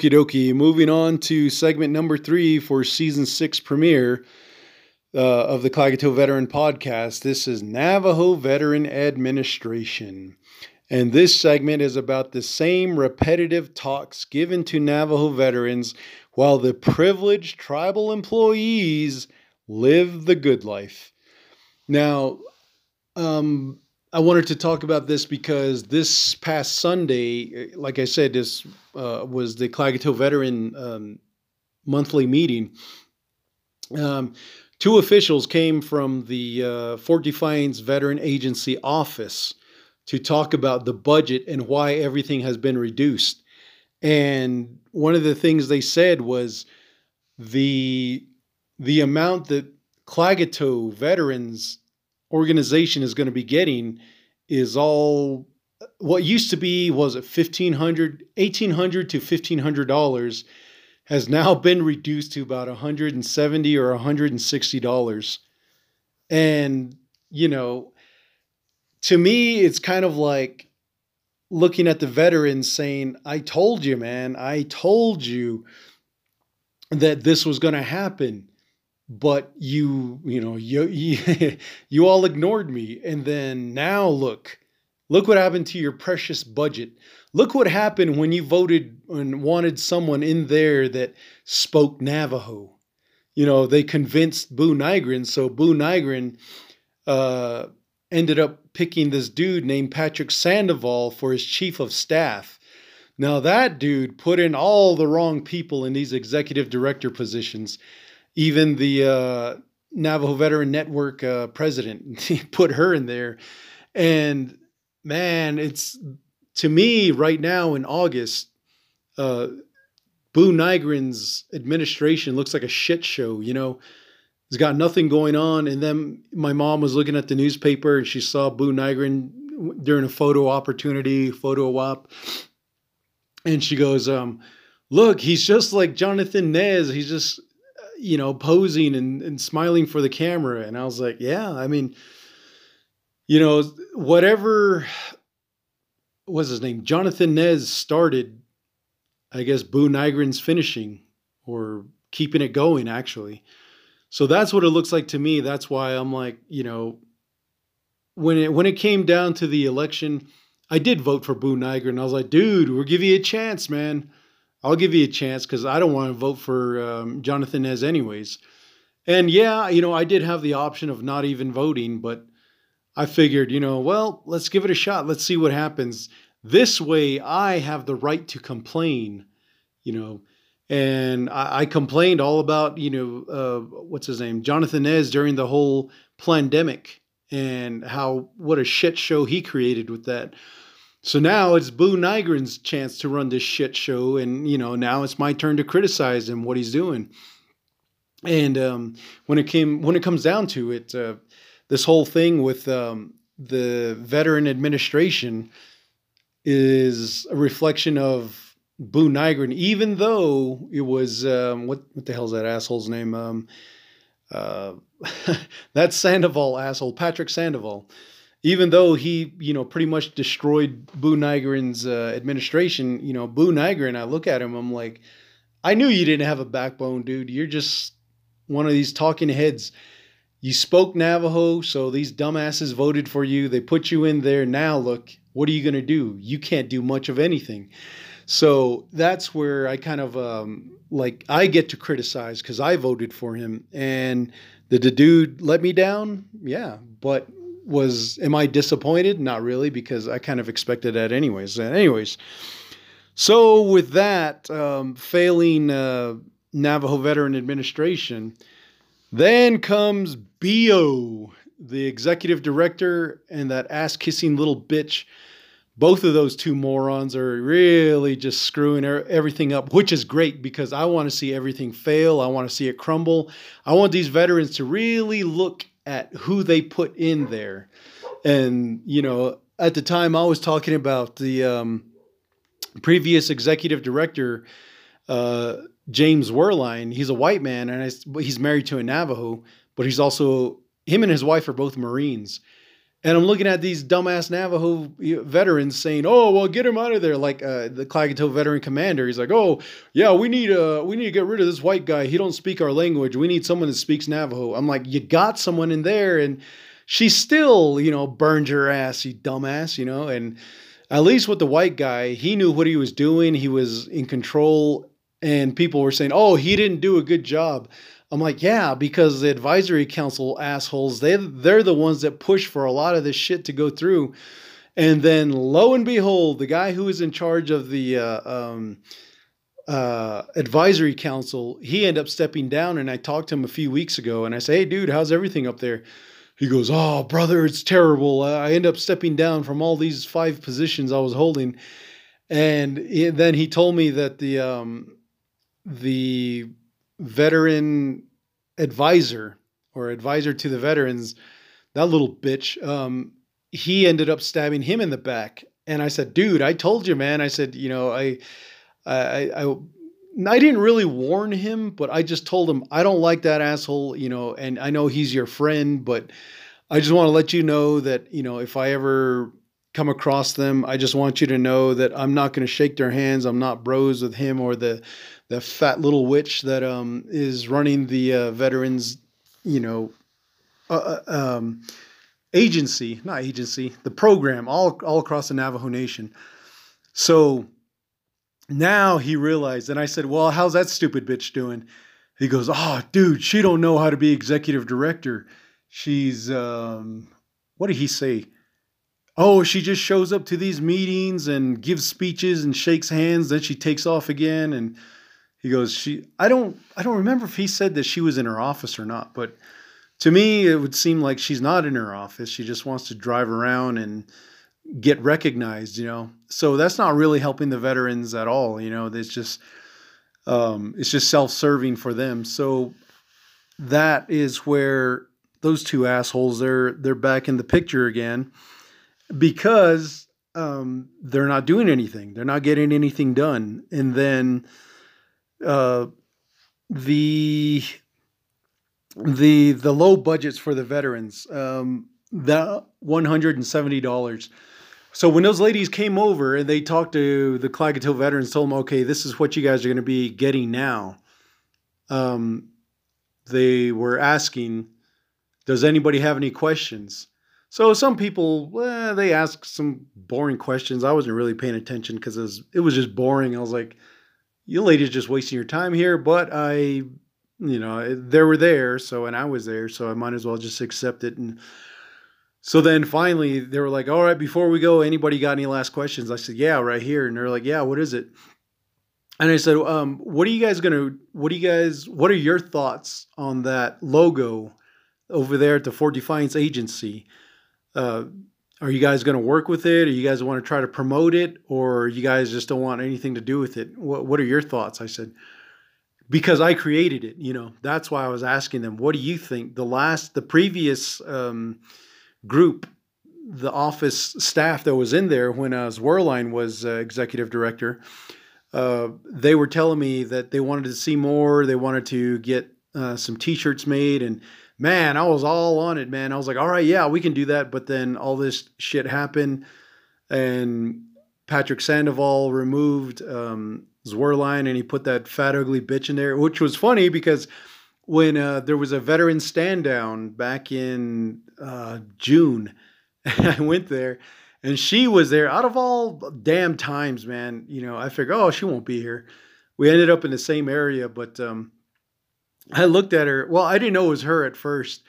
Okie dokie. Moving on to segment number three for season six premiere uh, of the Klagetoh Veteran Podcast. This is Navajo Veteran Administration. And this segment is about the same repetitive talks given to Navajo veterans while the privileged tribal employees live the good life. Now, um, I wanted to talk about this because this past Sunday, like I said, this uh, was the Klagetoh Veteran um, monthly meeting. Um, two officials came from the uh, Fort Defiance Veteran Agency office to talk about the budget and why everything has been reduced. And one of the things they said was the the amount that Klagetoh veterans organization is going to be getting is all what used to be was it 1500 1800 to 1500 dollars has now been reduced to about 170 or 160 dollars. And you know to me it's kind of like looking at the veterans saying i told you man i told you that this was going to happen but you you know you, you you all ignored me. And then now look look what happened to your precious budget. Look what happened when you voted and wanted someone in there that spoke navajo. You know they convinced Buu nygren so Buu nygren uh, ended up picking this dude named patrick sandoval for his chief of staff. Now that dude put in all the wrong people in these executive director positions even the uh, Navajo Veteran Network uh, president put her in there. And man, it's to me right now in August, uh, Buu Nygren's administration looks like a shit show. You know, it's got nothing going on. And then my mom was looking at the newspaper and she saw Buu Nygren during a photo opportunity, photo op, and she goes, um, "Look, he's just like Jonathan Nez. He's just you know, posing and, and smiling for the camera. And I was like, yeah, I mean, you know, whatever was his name, Jonathan Nez started, I guess, Buu Nygren's finishing or keeping it going, actually. So that's what it looks like to me. That's why I'm like, you know, when it when it came down to the election, I did vote for Buu Nygren. I was like, dude, we'll give you a chance, man. I'll give you a chance because I don't want to vote for um, Jonathan Nez anyways. And yeah, you know, I did have the option of not even voting, but I figured, you know, well, let's give it a shot. Let's see what happens. This way, I have the right to complain, you know. And I, I complained all about, you know, uh, what's his name, Jonathan Nez during the whole pandemic and how what a shit show he created with that. So now it's Buu Nygren's chance to run this shit show, and you know now it's my turn to criticize him what he's doing. And um, when it came when it comes down to it, uh, this whole thing with um, the veteran administration is a reflection of Buu Nygren, even though it was um, what what the hell's that asshole's name? Um, uh, that Sandoval asshole, Patrick Sandoval even though he, you know, pretty much destroyed Buu Nygren's uh, administration, you know, Buu Nygren, I look at him, I'm like, I knew you didn't have a backbone, dude. You're just one of these talking heads. You spoke Navajo, so these dumbasses voted for you. They put you in there. Now, look, what are you going to do? You can't do much of anything. So that's where I kind of um, like, I get to criticize because I voted for him. And did the dude let me down? Yeah. But was am I disappointed? Not really, because I kind of expected that anyways. anyways, so with that um, failing uh, Navajo Veteran Administration, then comes Bo, the executive director, and that ass kissing little bitch. Both of those two morons are really just screwing everything up, which is great because I want to see everything fail. I want to see it crumble. I want these veterans to really look at who they put in there. And, you know, at the time I was talking about the um, previous executive director, uh, James Zwierlein. He's a white man and he's married to a Navajo, but he's also, him and his wife are both Marines. And I'm looking at these dumbass Navajo veterans saying, "Oh, well, get him out of there!" Like uh, the Klagetoh veteran commander, he's like, "Oh, yeah, we need uh, we need to get rid of this white guy. He don't speak our language. We need someone that speaks Navajo." I'm like, "You got someone in there," and she still, you know, burned your ass, you dumbass, you know. And at least with the white guy, he knew what he was doing. He was in control, and people were saying, "Oh, he didn't do a good job." I'm like, yeah, because the advisory council assholes, they they're the ones that push for a lot of this shit to go through. And then lo and behold, the guy who is in charge of the uh, um, uh, advisory council, he ended up stepping down. And I talked to him a few weeks ago, and I say, hey, dude, how's everything up there? He goes, oh, brother, it's terrible. I end up stepping down from all these five positions I was holding. And then he told me that the um, the veteran advisor or advisor to the veterans, that little bitch, um, he ended up stabbing him in the back. And I said, dude, I told you, man. I said, you know, I, I, I, I didn't really warn him, but I just told him I don't like that asshole, you know, and I know he's your friend, but I just want to let you know that, you know, if I ever come across them, I just want you to know that I'm not going to shake their hands. I'm not bros with him or the the fat little witch that um, is running the uh, veterans, you know, uh, uh, um, agency, not agency, the program all all across the Navajo Nation. So now he realized, and I said, "Well, how's that stupid bitch doing?" He goes, "Oh, dude, she don't know how to be executive director. She's um, what did he say?" Oh, she just shows up to these meetings and gives speeches and shakes hands, then she takes off again and he goes, she I don't I don't remember if he said that she was in her office or not, but to me it would seem like she's not in her office. She just wants to drive around and get recognized, you know. So that's not really helping the veterans at all, you know. It's just um, it's just self-serving for them. So that is where those two assholes they're they're back in the picture again because um, they're not doing anything. They're not getting anything done. And then uh, the the the low budgets for the veterans, um, the one hundred and seventy dollars. So when those ladies came over and they talked to the Klagetoh veterans, told them, okay, this is what you guys are going to be getting now. Um, they were asking, does anybody have any questions? So some people, well, they asked some boring questions. I wasn't really paying attention because it was, it was just boring. I was like, you ladies just wasting your time here, but I, you know, they were there, so and I was there, so I might as well just accept it. And so then finally they were like, "All right, before we go, anybody got any last questions?" I said, "Yeah, right here." And they're like, "Yeah, what is it?" And I said, um, "What are you guys gonna? What do you guys? What are your thoughts on that logo over there at the Fort Defiance Agency?" Uh, are you guys going to work with it? Or you guys want to try to promote it? Or you guys just don't want anything to do with it? What, what are your thoughts? I said, because I created it, you know, that's why I was asking them, what do you think? The last, the previous um, group, the office staff that was in there when uh, Zwierlein was uh, executive director, uh, they were telling me that they wanted to see more. They wanted to get uh, some T-shirts made, and man, I was all on it, man. I was like, all right, yeah, we can do that. But then all this shit happened, and Patrick Sandoval removed um, Zwierlein and he put that fat, ugly bitch in there, which was funny because when uh, there was a veteran stand down back in uh, June, I went there and she was there out of all damn times, man. You know, I figured, oh, she won't be here. We ended up in the same area, but um, I looked at her. Well, I didn't know it was her at first.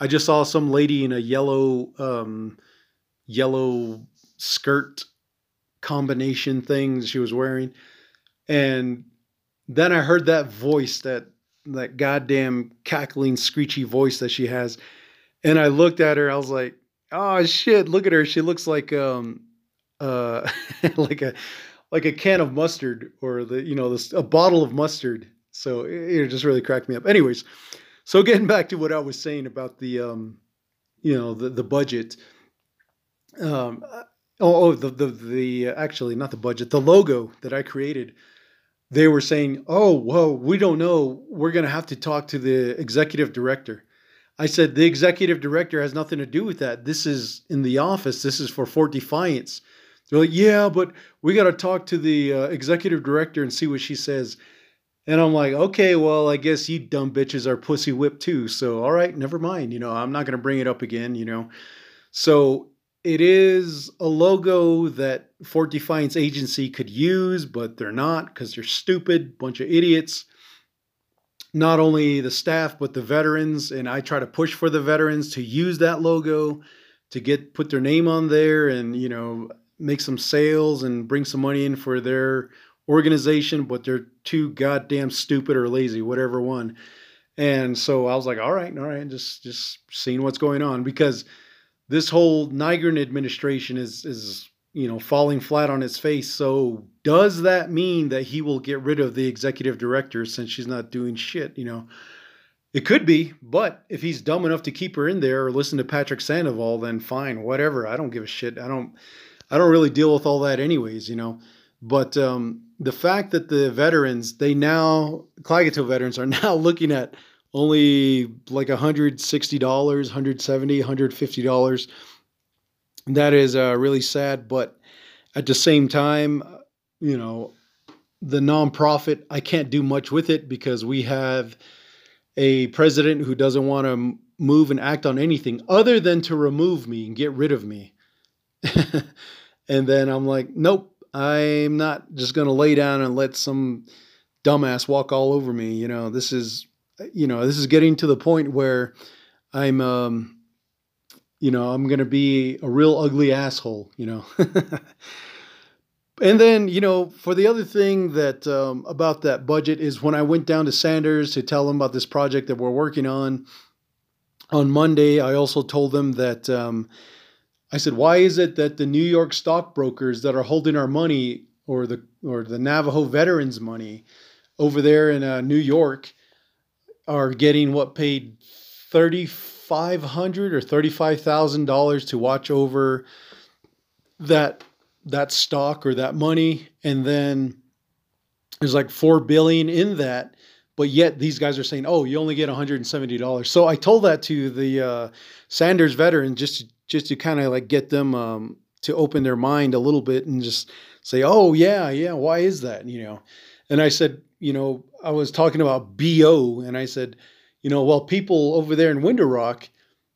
I just saw some lady in a yellow um, yellow skirt combination thing she was wearing. And then I heard that voice, that that goddamn cackling, screechy voice that she has. And I looked at her, I was like, oh shit, look at her. She looks like um uh like a like a can of mustard or the you know this a bottle of mustard so it, just really cracked me up. Anyways, so getting back to what I was saying about the, um, you know, the the budget. Um, oh, oh, the the the actually not the budget, the logo that I created. They were saying, "Oh, well, we don't know. We're gonna have to talk to the executive director." I said the executive director has nothing to do with that. This is in the office. This is for Fort Defiance. They're like, yeah, but we got to talk to the uh, executive director and see what she says. And I'm like, okay, well, I guess you dumb bitches are pussy whipped too. So, all right, never mind. You know, I'm not going to bring it up again, you know. So, it is a logo that Fort Defiance Agency could use, but they're not because they're stupid, bunch of idiots. Not only the staff, but the veterans. And I try to push for the veterans to use that logo to get put their name on there and, you know, make some sales and bring some money in for their organization, but they're too goddamn stupid or lazy, whatever one. And so I was like, all right, all right, just just seeing what's going on because this whole Nygren administration is is you know falling flat on its face. So does that mean that he will get rid of the executive director since she's not doing shit? You know, it could be, but if he's dumb enough to keep her in there or listen to Patrick Sandoval, then fine, whatever. I don't give a shit. I don't I don't really deal with all that anyways. You know, but um, the fact that the veterans, they now, Klagetoh veterans are now looking at only like $160, $170, $150. That is uh, really sad. But at the same time, you know, the nonprofit, I can't do much with it because we have a president who doesn't want to move and act on anything other than to remove me and get rid of me. and then I'm like, nope, I'm not just going to lay down and let some dumbass walk all over me. You know, this is, you know, this is getting to the point where I'm, um, you know, I'm going to be a real ugly asshole, you know. and then, you know, for the other thing that um, about that budget is when I went down to Sanders to tell them about this project that we're working on on Monday, I also told them that, um, I said, why is it that the New York stockbrokers that are holding our money or the or the Navajo veterans money over there in uh, New York are getting what paid thirty five hundred or thirty five thousand dollars to watch over that that stock or that money, and then there's like four billion in that but yet these guys are saying, "Oh, you only get $170." So I told that to the uh, Sanders veteran just just to kind of like get them um, to open their mind a little bit and just say, "Oh yeah, yeah, why is that?" You know, and I said, you know, I was talking about BO, and I said, you know, well, people over there in Window Rock,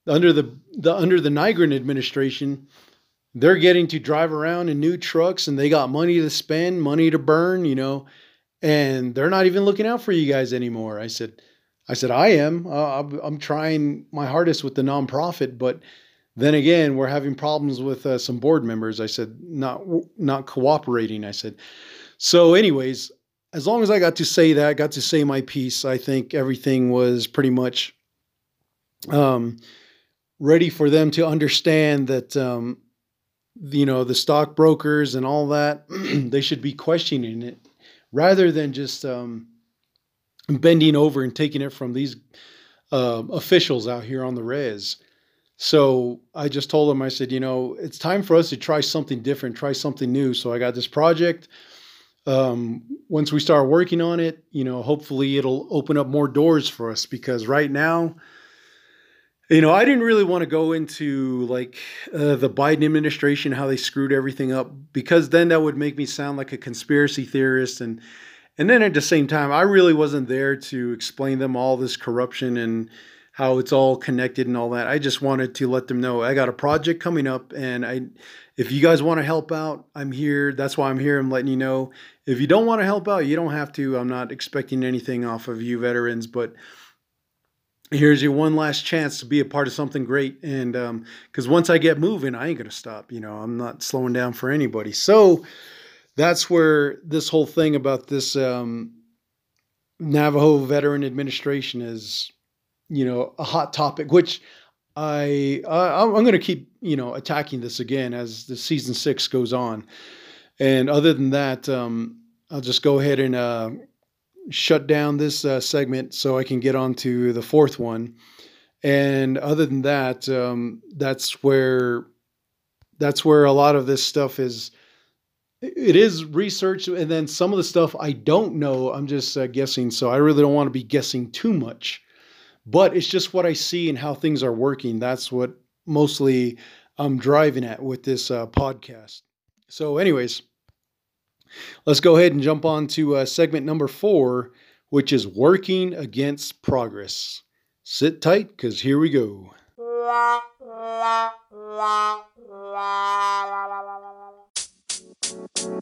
under the the under the Nygren administration, they're getting to drive around in new trucks, and they got money to spend, money to burn, you know, and they're not even looking out for you guys anymore. I said. I said, I am. Uh, I'm, I'm trying my hardest with the nonprofit, but then again, we're having problems with uh, some board members. I said not not cooperating. I said so. Anyways, as long as I got to say that, got to say my piece, I think everything was pretty much um, ready for them to understand that um, you know the stockbrokers and all that they should be questioning it rather than just um, bending over and taking it from these uh, officials out here on the res. So I just told him, I said, you know, it's time for us to try something different, try something new. So I got this project. Um, once we start working on it, you know, hopefully it'll open up more doors for us because right now, you know, I didn't really want to go into like uh, the Biden administration, how they screwed everything up, because then that would make me sound like a conspiracy theorist. And, and then at the same time, I really wasn't there to explain them all this corruption and, how it's all connected and all that. I just wanted to let them know I got a project coming up and I if you guys want to help out, I'm here. That's why I'm here. I'm letting you know. If you don't want to help out, you don't have to. I'm not expecting anything off of you veterans, but here's your one last chance to be a part of something great and um because once i get moving i ain't gonna stop you know i'm not slowing down for anybody so that's where this whole thing about this um navajo veteran administration is you know a hot topic, which I, I I'm going to keep you know attacking this again as the season six goes on. And other than that, um, I'll just go ahead and uh, shut down this uh, segment so I can get on to the fourth one. And other than that, um, that's where that's where a lot of this stuff is. It is research, and then some of the stuff I don't know. I'm just uh, guessing, so I really don't want to be guessing too much. But it's just what I see and how things are working. That's what mostly I'm driving at with this uh, podcast. So, anyways, let's go ahead and jump on to uh, segment number four, which is working against progress. Sit tight because here we go.